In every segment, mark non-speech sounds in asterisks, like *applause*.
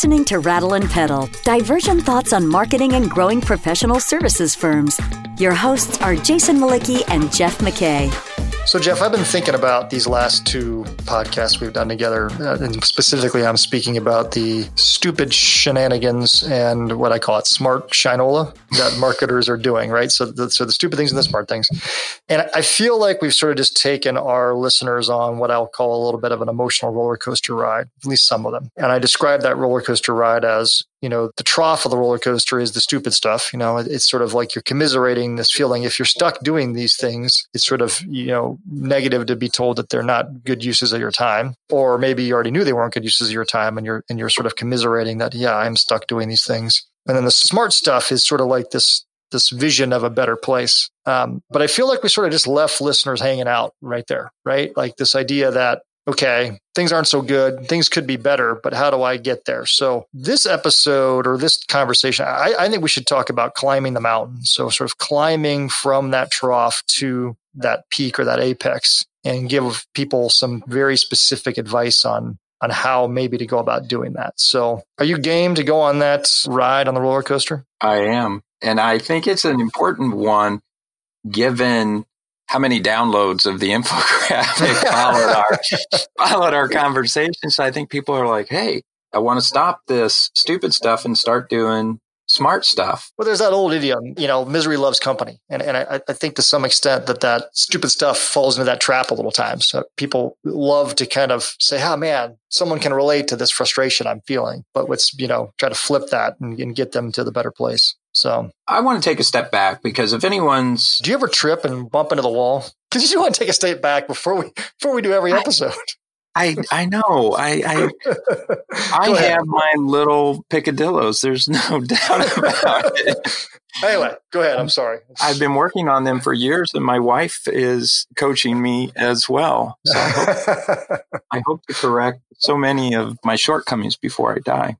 listening to Rattle and Pedal, Diversion thoughts on marketing and growing professional services firms. Your hosts are Jason Mlicki and Jeff McKay. So, Jeff, I've been thinking about these last two podcasts we've done together. Uh, and specifically, I'm speaking about the stupid shenanigans and what I call it smart shinola that *laughs* marketers are doing, right? So, the, so the stupid things and the smart things. And I feel like we've sort of just taken our listeners on what I'll call a little bit of an emotional roller coaster ride, at least some of them. And I describe that roller coaster ride as you know, the trough of the roller coaster is the stupid stuff. You know, it's sort of like you're commiserating this feeling. If you're stuck doing these things, it's sort of, you know, negative to be told that they're not good uses of your time. Or maybe you already knew they weren't good uses of your time and you're, and you're sort of commiserating that, yeah, I'm stuck doing these things. And then the smart stuff is sort of like this, this vision of a better place. Um, but I feel like we sort of just left listeners hanging out right there, right? Like this idea that okay, things aren't so good. Things could be better, but how do I get there? So, this episode or this conversation, I, I, think we should talk about climbing the mountain. So, sort of climbing from that trough to that peak or that apex and give people some very specific advice on on how maybe to go about doing that. So, are you game to go on that ride on the roller coaster? I am. And I think it's an important one given how many downloads of the infographic *laughs* followed our followed our conversation. So I think people are like, "Hey, I want to stop this stupid stuff and start doing smart stuff." Well, there's that old idiom, you know, "Misery loves company," and and I, I think to some extent that that stupid stuff falls into that trap a little times. So people love to kind of say, "Oh man, someone can relate to this frustration I'm feeling," but let's you know try to flip that and, and get them to the better place. So I want to take a step back because if anyone's Do you ever trip and bump into the wall? Because *laughs* you want to take a step back before we before we do every episode. I I know. I I, *laughs* I have my little picadillos. There's no *laughs* doubt about it. Anyway, go ahead. I'm sorry. I've been working on them for years, and my wife is coaching me as well. So I hope, I hope to correct so many of my shortcomings before I die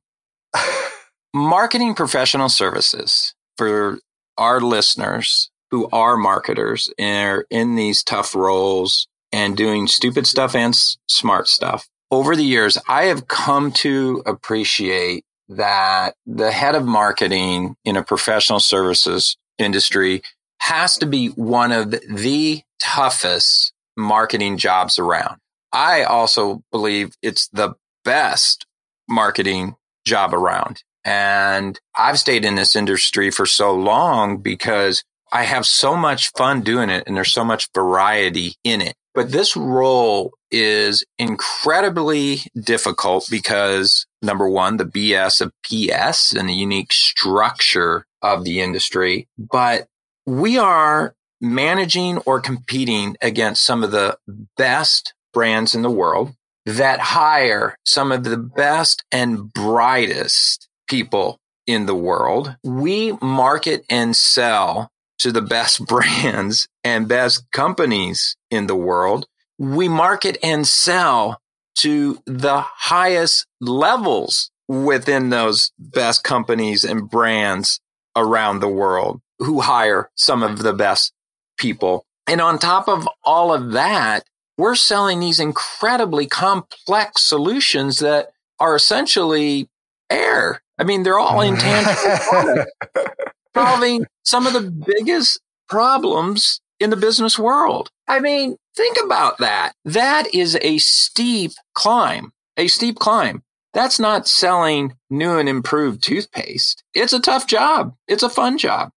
marketing professional services for our listeners who are marketers and are in these tough roles and doing stupid stuff and s- smart stuff. Over the years, I have come to appreciate that the head of marketing in a professional services industry has to be one of the toughest marketing jobs around. I also believe it's the best marketing job around. And I've stayed in this industry for so long because I have so much fun doing it and there's so much variety in it. But this role is incredibly difficult because number one, the BS of PS and the unique structure of the industry. But we are managing or competing against some of the best brands in the world that hire some of the best and brightest people in the world. We market and sell to the best *laughs* brands and best companies in the world. We market and sell to the highest levels within those best companies and brands around the world who hire some of the best people. And on top of all of that, we're selling these incredibly complex solutions that are essentially air I mean, they're all mm. intangible *laughs* solving some of the biggest problems in the business world. I mean, think about that. That is a steep climb, a steep climb. That's not selling new and improved toothpaste. It's a tough job. It's a fun job.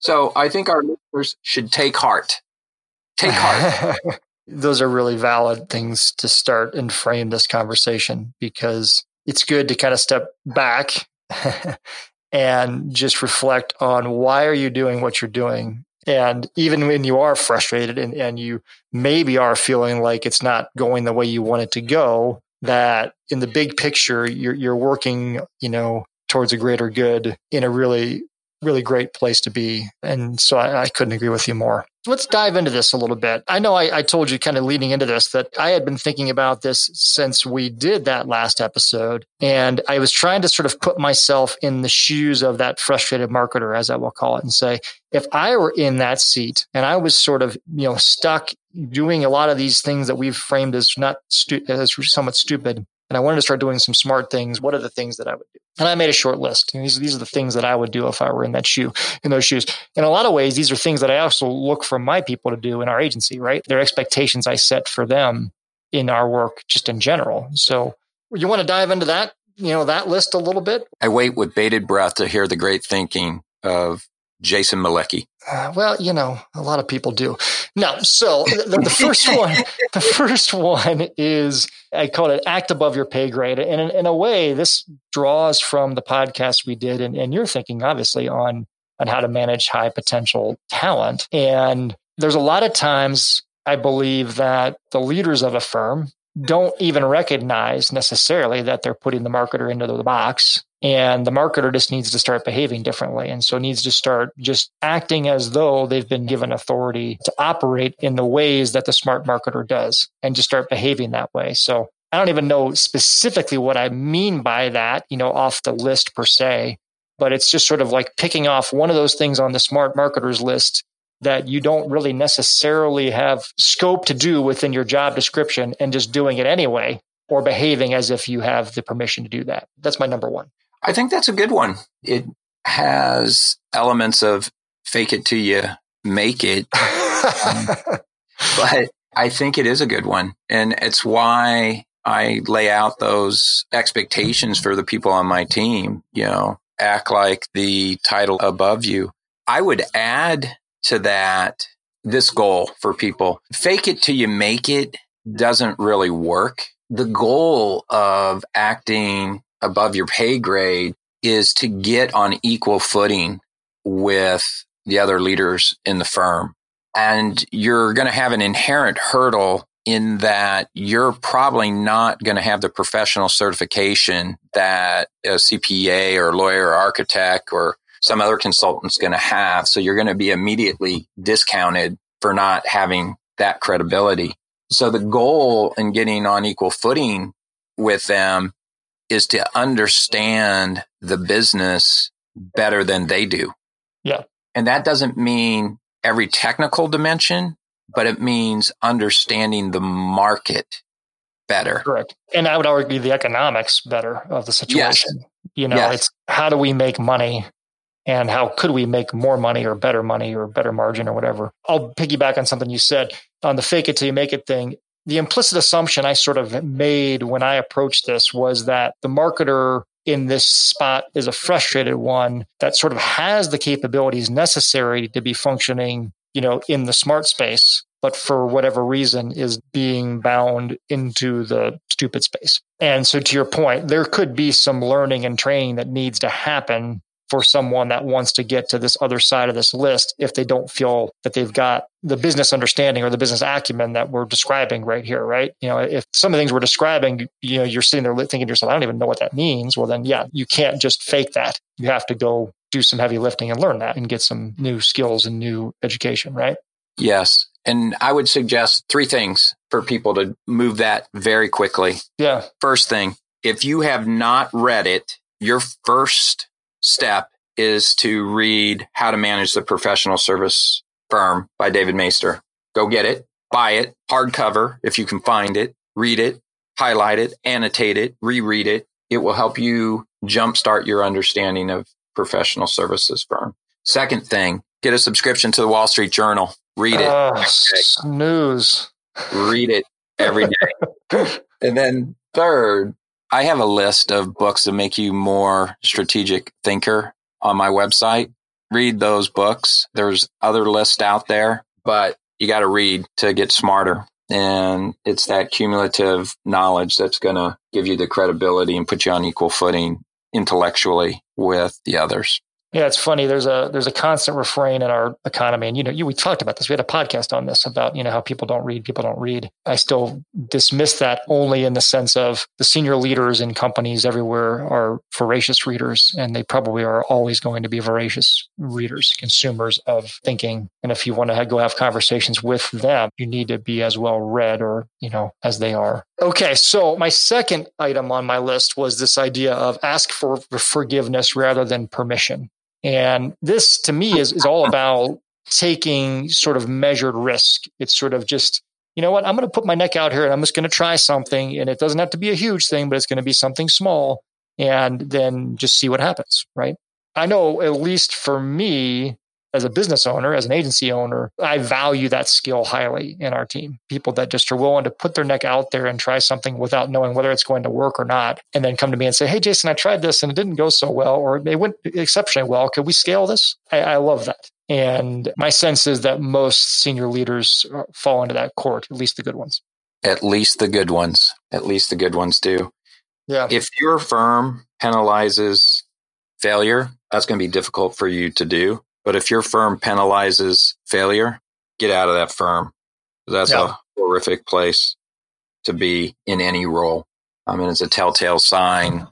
So I think our listeners should take heart. Take heart. *laughs* Those are really valid things to start and frame this conversation because it's good to kind of step back *laughs* and just reflect on why are you doing what you're doing? And even when you are frustrated and, and you maybe are feeling like it's not going the way you want it to go that in the big picture you're, you're working you know towards a greater good in a really really great place to be and so I, I couldn't agree with you more let's dive into this a little bit. I know I, I, told you kind of leading into this that I had been thinking about this since we did that last episode. And I was trying to sort of put myself in the shoes of that frustrated marketer, as I will call it, and say, if I were in that seat and I was sort of, you know, stuck doing a lot of these things that we've framed as not stu- as somewhat stupid, and I wanted to start doing some smart things. What are the things that I would do? And I made a short list. And these, these are the things that I would do if I were in that shoe, in those shoes. In a lot of ways, these are things that I also look for my people to do in our agency, right? They're expectations I set for them in our work just in general. So you want to dive into that, you know, that list a little bit? I wait with bated breath to hear the great thinking of Jason Mlicki. Uh, well, you know, a lot of people do. No, so the, the first *laughs* one, the first one is I call it act above your pay grade, and in, in a way, this draws from the podcast we did, and, and you're thinking obviously on on how to manage high potential talent. And there's a lot of times I believe that the leaders of a firm don't even recognize necessarily that they're putting the marketer into the box and the marketer just needs to start behaving differently and so needs to start just acting as though they've been given authority to operate in the ways that the smart marketer does and just start behaving that way so i don't even know specifically what i mean by that you know off the list per se but it's just sort of like picking off one of those things on the smart marketers list that you don't really necessarily have scope to do within your job description and just doing it anyway or behaving as if you have the permission to do that. That's my number one. I think that's a good one. It has elements of fake it till you make it. *laughs* um, but I think it is a good one. And it's why I lay out those expectations for the people on my team, you know, act like the title above you. I would add to that this goal for people. Fake it till you make it doesn't really work. The goal of acting above your pay grade is to get on equal footing with the other leaders in the firm. And you're going to have an inherent hurdle in that you're probably not going to have the professional certification that a CPA or lawyer or architect or some other consultant's going to have. So you're going to be immediately discounted for not having that credibility. So the goal in getting on equal footing with them is to understand the business better than they do. Yeah. And that doesn't mean every technical dimension, but it means understanding the market better. Correct. And I would argue the economics better of the situation. Yes. You know, yes. it's how do we make money and how could we make more money or better money or better margin or whatever. I'll piggyback on something you said on the fake it till you make it thing. The implicit assumption I sort of made when I approached this was that the marketer in this spot is a frustrated one that sort of has the capabilities necessary to be functioning, you know, in the smart space, but for whatever reason is being bound into the stupid space. And so to your point, there could be some learning and training that needs to happen for someone that wants to get to this other side of this list if they don't feel that they've got the business understanding or the business acumen that we're describing right here, right? You know, if some of the things we're describing, you know, you're sitting there thinking to yourself, I don't even know what that means. Well, then, yeah, you can't just fake that. You have to go do some heavy lifting and learn that and get some new skills and new education, right? Yes. And I would suggest three things for people to move that very quickly. Yeah. First thing, if you have not read it, your first step is to read How to Manage the Professional Service Firm by David Maister. Go get it, buy it, hardcover if you can find it, read it, highlight it, annotate it, reread it. It will help you jumpstart your understanding of professional services firm. Second thing, get a subscription to the Wall Street Journal. Read it. Uh, snooze. Read it every day. *laughs* and then third, I have a list of books that make you more strategic thinker on my website. Read those books. There's other lists out there, but you got to read to get smarter. And it's that cumulative knowledge that's going to give you the credibility and put you on equal footing intellectually with the others. Yeah, it's funny. There's a there's a constant refrain in our economy, and you know, you we talked about this. We had a podcast on this about you know how people don't read, people don't read. I still dismiss that only in the sense of the senior leaders in companies everywhere are voracious readers, and they probably are always going to be voracious readers, consumers of thinking. And if you want to go have conversations with them, you need to be as well read or you know as they are. Okay, so my second item on my list was this idea of ask for forgiveness rather than permission. And this to me is, is all about taking sort of measured risk. It's sort of just you know what? I'm going to put my neck out here and I'm just going to try something. And it doesn't have to be a huge thing, but it's going to be something small and then just see what happens. Right. I know, at least for me, as a business owner, as an agency owner, I value that skill highly in our team. People that just are willing to put their neck out there and try something without knowing whether it's going to work or not. And then come to me and say, Hey, Jason, I tried this and it didn't go so well, or it went exceptionally well. Could we scale this? I, I love that. And my sense is that most senior leaders uh, fall into that court, at least the good ones. At least the good ones. At least the good ones do. Yeah. If your firm penalizes failure, that's going to be difficult for you to do. But if your firm penalizes failure, get out of that firm. That's yeah. a horrific place to be in any role. I mean, it's a telltale sign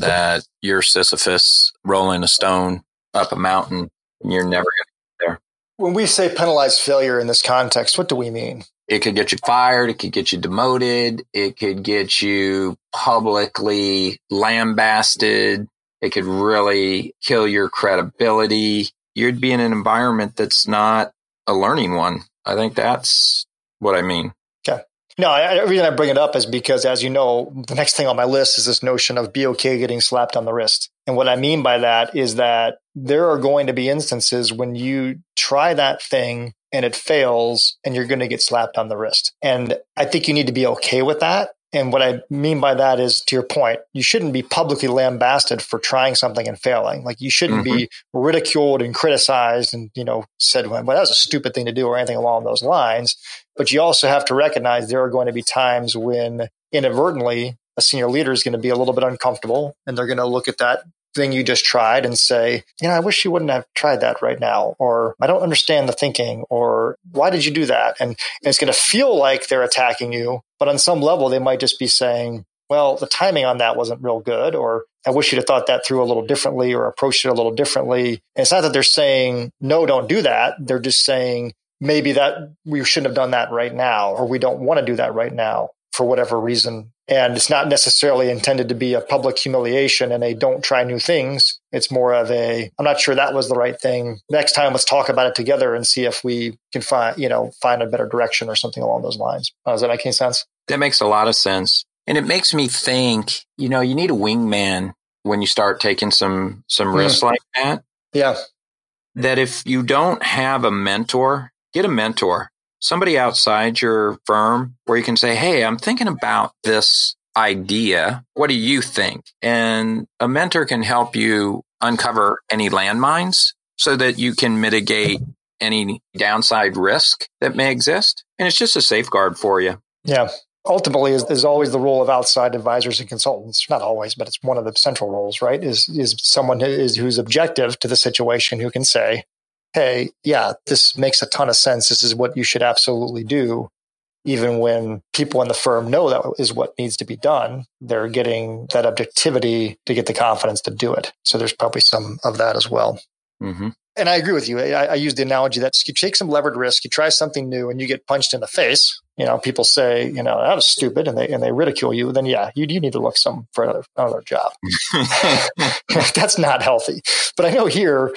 that you're Sisyphus rolling a stone up a mountain and you're never going to get there. When we say penalize failure in this context, what do we mean? It could get you fired. It could get you demoted. It could get you publicly lambasted. It could really kill your credibility you'd be in an environment that's not a learning one. I think that's what I mean. Okay. No, the reason I bring it up is because, as you know, the next thing on my list is this notion of be okay getting slapped on the wrist. And what I mean by that is that there are going to be instances when you try that thing and it fails and you're going to get slapped on the wrist. And I think you need to be okay with that. And what I mean by that is, to your point, you shouldn't be publicly lambasted for trying something and failing. Like you shouldn't mm-hmm. be ridiculed and criticized and, you know, said, well, that was a stupid thing to do or anything along those lines. But you also have to recognize there are going to be times when inadvertently a senior leader is going to be a little bit uncomfortable and they're going to look at that thing you just tried and say, you know, I wish you wouldn't have tried that right now, or I don't understand the thinking, or why did you do that? And, and it's going to feel like they're attacking you, but on some level, they might just be saying, well, the timing on that wasn't real good, or I wish you'd have thought that through a little differently or approached it a little differently. And it's not that they're saying, no, don't do that. They're just saying, maybe that we shouldn't have done that right now, or we don't want to do that right now for whatever reason and it's not necessarily intended to be a public humiliation and a don't try new things. It's more of a, I'm not sure that was the right thing. Next time, let's talk about it together and see if we can find, you know, find a better direction or something along those lines. Uh, does that make any sense? That makes a lot of sense. And it makes me think, you know, you need a wingman when you start taking some, some mm. risks like that. Yeah. That if you don't have a mentor, get a mentor somebody outside your firm where you can say, Hey, I'm thinking about this idea. What do you think? And a mentor can help you uncover any landmines so that you can mitigate any downside risk that may exist. And it's just a safeguard for you. Yeah. Ultimately, is, is always the role of outside advisors and consultants. Not always, but it's one of the central roles, right? Is is someone who is who's objective to the situation who can say, hey, yeah, this makes a ton of sense. This is what you should absolutely do. Even when people in the firm know that is what needs to be done, they're getting that objectivity to get the confidence to do it. So there's probably some of that as well. Mm-hmm. And I agree with you. I, I use the analogy that you take some levered risk, you try something new, and you get punched in the face. You know, people say, you know, that was stupid, and they and they ridicule you. Then yeah, you you need to look some for another another job. *laughs* *laughs* That's not healthy. But I know here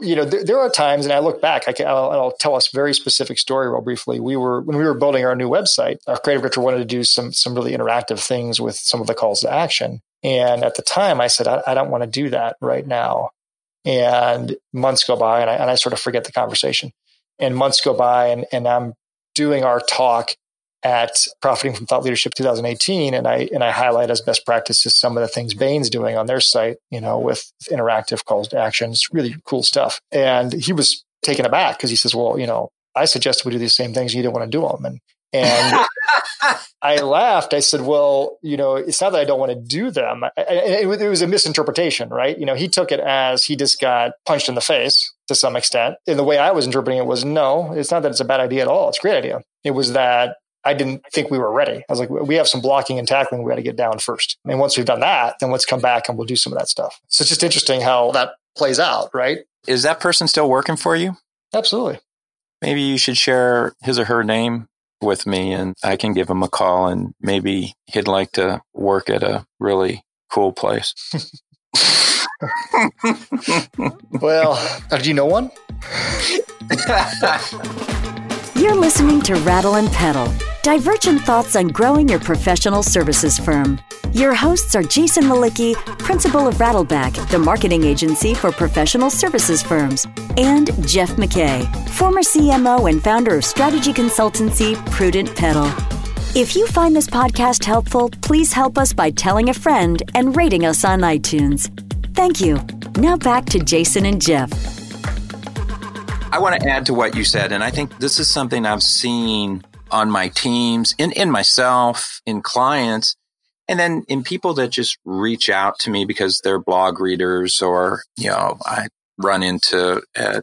you know, there, there, are times, and I look back, I can, I'll, I'll, tell us very specific story real briefly. We were when we were building our new website, our creative director wanted to do some some really interactive things with some of the calls to action. And at the time, I said, I, I don't want to do that right now. And months go by, and I, and I sort of forget the conversation. And months go by, and, and I'm doing our talk at Profiting from Thought Leadership 2018, and I and I highlight as best practices some of the things Bain's doing on their site, you know, with interactive calls to action. It's really cool stuff. And he was taken aback because he says, "Well, you know, I suggested we do these same things, you didn't want to do them." And and *laughs* I laughed. I said, "Well, you know, it's not that I don't want to do them. it was a misinterpretation, right? You know, he took it as he just got punched in the face." To some extent. And the way I was interpreting it was no, it's not that it's a bad idea at all. It's a great idea. It was that I didn't think we were ready. I was like, we have some blocking and tackling we got to get down first. And once we've done that, then let's come back and we'll do some of that stuff. So it's just interesting how that plays out, right? Is that person still working for you? Absolutely. Maybe you should share his or her name with me and I can give him a call and maybe he'd like to work at a really cool place. *laughs* *laughs* well, uh, do you know one? *laughs* You're listening to Rattle and Pedal, divergent thoughts on growing your professional services firm. Your hosts are Jason Mlicki, principal of Rattleback, the marketing agency for professional services firms, and Jeff McKay, former CMO and founder of strategy consultancy Prudent Pedal. If you find this podcast helpful, please help us by telling a friend and rating us on iTunes. Thank you. Now back to Jason and Jeff. I want to add to what you said, and I think this is something I've seen on my teams, in, in myself, in clients, and then in people that just reach out to me because they're blog readers or, you know, I run into at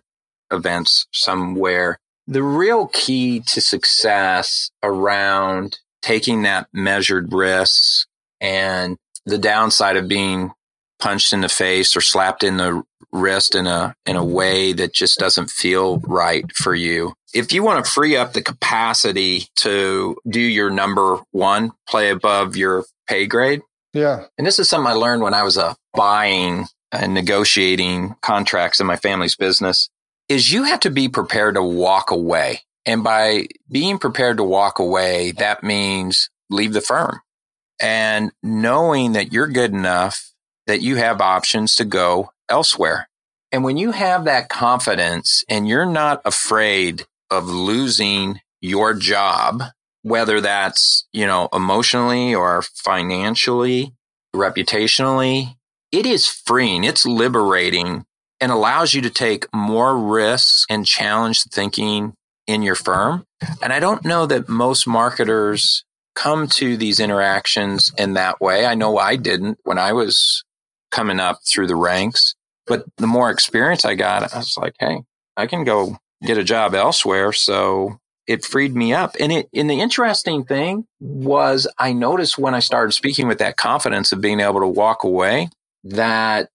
events somewhere. The real key to success around taking that measured risk and the downside of being punched in the face or slapped in the wrist in a in a way that just doesn't feel right for you. If you want to free up the capacity to do your number one, play above your pay grade. Yeah. And this is something I learned when I was uh, buying and negotiating contracts in my family's business is you have to be prepared to walk away. And by being prepared to walk away, that means leave the firm and knowing that you're good enough that you have options to go elsewhere. And when you have that confidence and you're not afraid of losing your job, whether that's, you know, emotionally or financially, reputationally, it is freeing. It's liberating and allows you to take more risks and challenge thinking in your firm. And I don't know that most marketers come to these interactions in that way. I know I didn't when I was coming up through the ranks. But the more experience I got, I was like, hey, I can go get a job elsewhere. So it freed me up. And it, and the interesting thing was I noticed when I started speaking with that confidence of being able to walk away that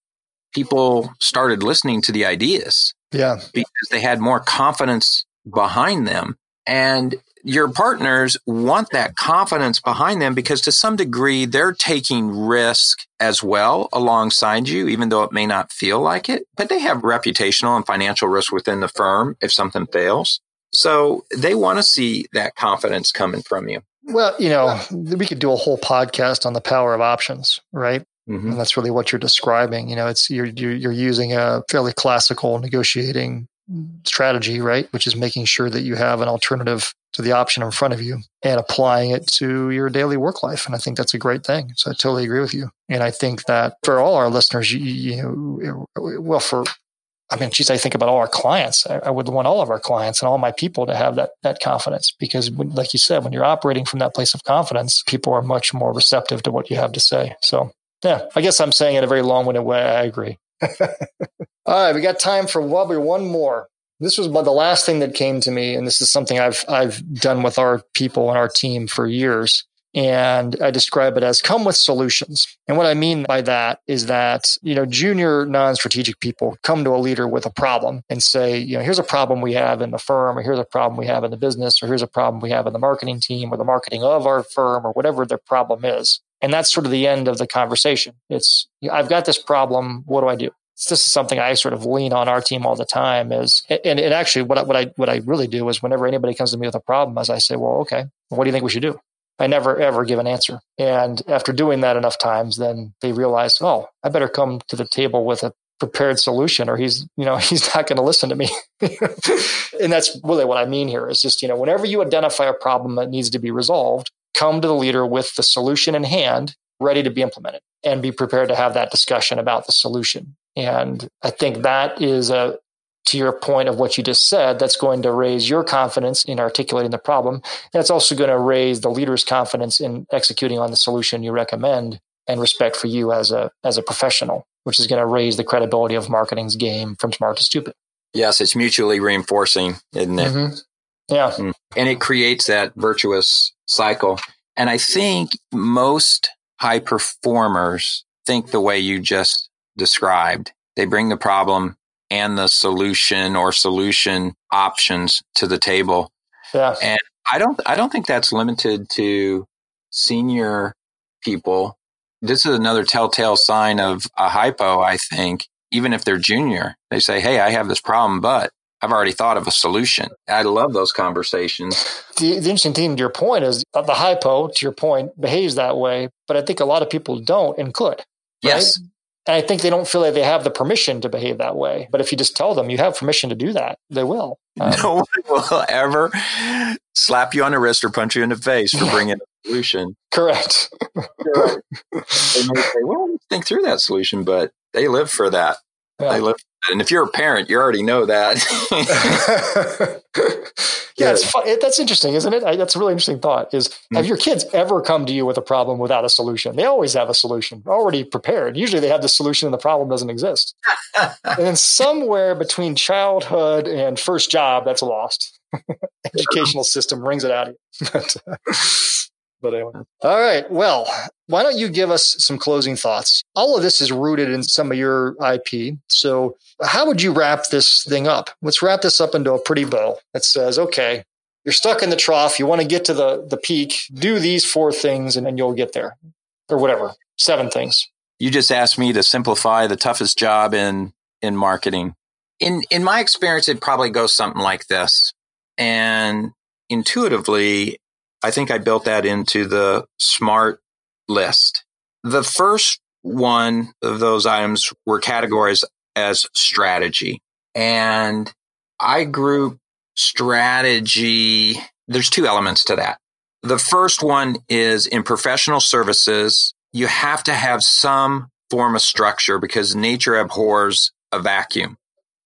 people started listening to the ideas. Yeah. Because they had more confidence behind them. And your partners want that confidence behind them because to some degree they're taking risk as well alongside you, even though it may not feel like it, but they have reputational and financial risk within the firm if something fails. So they want to see that confidence coming from you. Well, you know, we could do a whole podcast on the power of options, right? Mm-hmm. And that's really what you're describing. You know, it's you're, you're, you're using a fairly classical negotiating strategy, right? Which is making sure that you have an alternative to the option in front of you and applying it to your daily work life. And I think that's a great thing. So I totally agree with you. And I think that for all our listeners, you, you know, well, for, I mean, geez, I think about all our clients. I, I, would want all of our clients and all my people to have that, that confidence because when, like you said, when you're operating from that place of confidence, people are much more receptive to what you have to say. So yeah, I guess I'm saying in a very long winded way. I agree. *laughs* All right, we got time for probably one more. This was the last thing that came to me, and this is something I've I've done with our people and our team for years. And I describe it as come with solutions. And what I mean by that is that, you know, junior non-strategic people come to a leader with a problem and say, you know, here's a problem we have in the firm, or here's a problem we have in the business, or here's a problem we have in the marketing team or the marketing of our firm, or whatever their problem is. And that's sort of the end of the conversation. It's, I've got this problem. What do I do? This is something I sort of lean on our team all the time is, and, and actually what I, what I, what I really do is whenever anybody comes to me with a problem, as I say, well, okay, what do you think we should do? I never ever give an answer. And after doing that enough times, then they realize, oh, I better come to the table with a prepared solution or he's, you know, *laughs* he's not going to listen to me. *laughs* and that's really what I mean here is just, you know, whenever you identify a problem that needs to be resolved, come to the leader with the solution in hand, ready to be implemented and be prepared to have that discussion about the solution. And I think that is a, to your point of what you just said, that's going to raise your confidence in articulating the problem. That's also going to raise the leader's confidence in executing on the solution you recommend and respect for you as a as a professional, which is going to raise the credibility of marketing's game from smart to stupid. Yes, it's mutually reinforcing, isn't it? Mm-hmm. Yeah. Mm. And it creates that virtuous cycle. And I think most high performers think the way you just described. They bring the problem and the solution or solution options to the table. Yeah. And I don't I don't think that's limited to senior people. This is another telltale sign of a hypo, I think. Even if they're junior, they say, Hey, I have this problem, but I've already thought of a solution. I love those conversations. The, the interesting thing to your point is the hypo, to your point, behaves that way, but I think a lot of people don't and could. Right? Yes. And I think they don't feel like they have the permission to behave that way. But if you just tell them you have permission to do that, they will. Um, *laughs* no one will ever slap you on the wrist or punch you in the face for bringing a solution. Correct. they may say, well, think through that solution, but they live for that. Yeah. They live and if you're a parent, you already know that. *laughs* *laughs* yeah, it's fun. That's interesting, isn't it? I, that's a really interesting thought. Is have mm-hmm. your kids ever come to you with a problem without a solution? They always have a solution already prepared. Usually, they have the solution, and the problem doesn't exist. *laughs* and then somewhere between childhood and first job, that's lost. Educational system wrings it out of you. But, anyway. All right. Well, why don't you give us some closing thoughts? All of this is rooted in some of your IP. So, how would you wrap this thing up? Let's wrap this up into a pretty bow that says, okay, you're stuck in the trough. You want to get to the, the peak. Do these four things and then you'll get there or whatever. Seven things. You just asked me to simplify the toughest job in, in marketing. In, in my experience, it probably goes something like this. And intuitively, I think I built that into the smart list. The first one of those items were categorized as strategy. And I group strategy. There's two elements to that. The first one is in professional services, you have to have some form of structure because nature abhors a vacuum.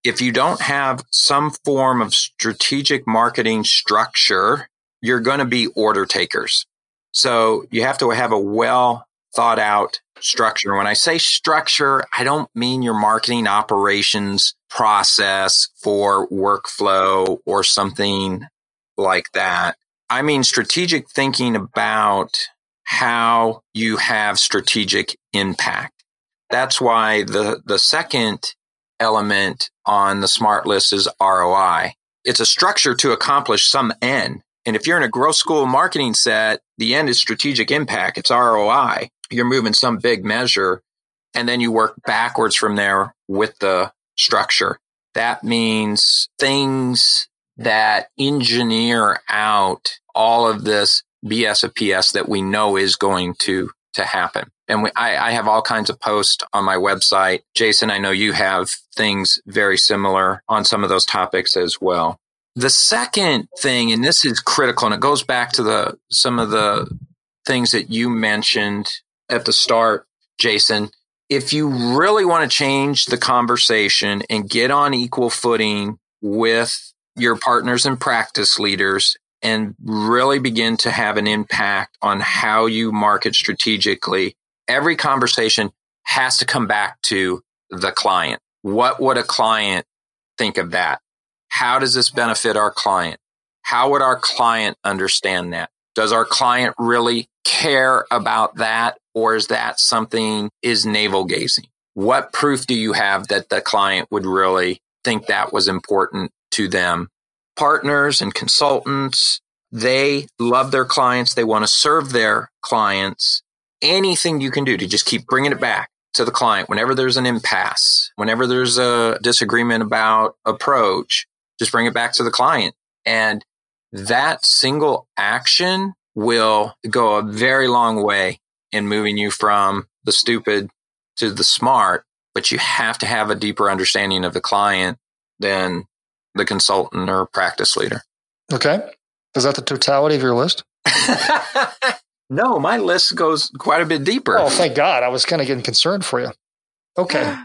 If you don't have some form of strategic marketing structure, you're going to be order takers. So you have to have a well thought out structure. When I say structure, I don't mean your marketing operations process for workflow or something like that. I mean strategic thinking about how you have strategic impact. That's why the, the second element on the smart list is ROI. It's a structure to accomplish some end. And if you're in a growth school marketing set, the end is strategic impact. It's ROI. You're moving some big measure and then you work backwards from there with the structure. That means things that engineer out all of this BS of PS that we know is going to, to happen. And we, I, I have all kinds of posts on my website. Jason, I know you have things very similar on some of those topics as well. The second thing, and this is critical, and it goes back to the some of the things that you mentioned at the start, Jason. If you really want to change the conversation and get on equal footing with your partners and practice leaders and really begin to have an impact on how you market strategically, every conversation has to come back to the client. What would a client think of that? How does this benefit our client? How would our client understand that? Does our client really care about that? Or is that something is navel gazing? What proof do you have that the client would really think that was important to them? Partners and consultants, they love their clients. They want to serve their clients. Anything you can do to just keep bringing it back to the client whenever there's an impasse, whenever there's a disagreement about approach, just bring it back to the client. And that single action will go a very long way in moving you from the stupid to the smart, but you have to have a deeper understanding of the client than the consultant or practice leader. Okay. Is that the totality of your list? *laughs* no, my list goes quite a bit deeper. Oh, thank God. I was kind of getting concerned for you. Okay.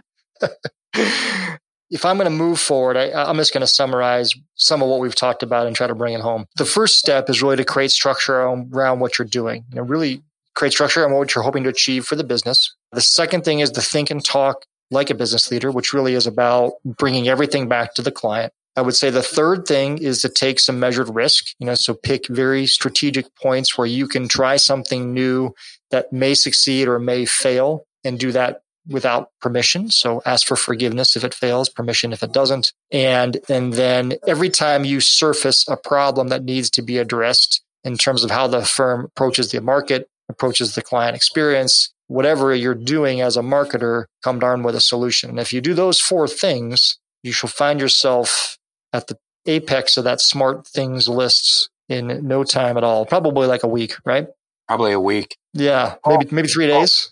*gasps* *laughs* if I'm going to move forward, I, am just going to summarize some of what we've talked about and try to bring it home. The first step is really to create structure around what you're doing. You know, really create structure on what you're hoping to achieve for the business. The second thing is to think and talk like a business leader, which really is about bringing everything back to the client. I would say the third thing is to take some measured risk, you know, so pick very strategic points where you can try something new that may succeed or may fail and do that without permission. So ask for forgiveness if it fails, permission if it doesn't. And, and then every time you surface a problem that needs to be addressed in terms of how the firm approaches the market, approaches the client experience, whatever you're doing as a marketer, come darn with a solution. And if you do those four things, you shall find yourself at the apex of that smart things lists in no time at all. Probably like a week, right? Probably a week. Yeah, maybe maybe three days.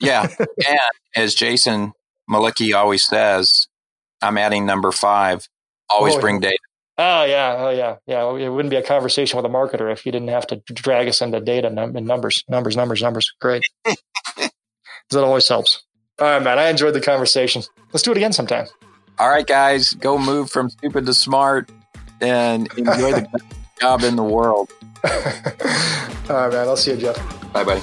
Yeah, and as Jason Mlicki always says, I'm adding number five. Always Oh, bring data. Oh yeah, oh yeah, yeah. It wouldn't be a conversation with a marketer if you didn't have to drag us into data and numbers, numbers, numbers, numbers. Great. *laughs* that always helps. All right, man. I enjoyed the conversation. Let's do it again sometime. All right, guys, go move from stupid to smart and enjoy the *laughs* best job in the world. *laughs* All right, man. I'll see you, Jeff. Bye, buddy.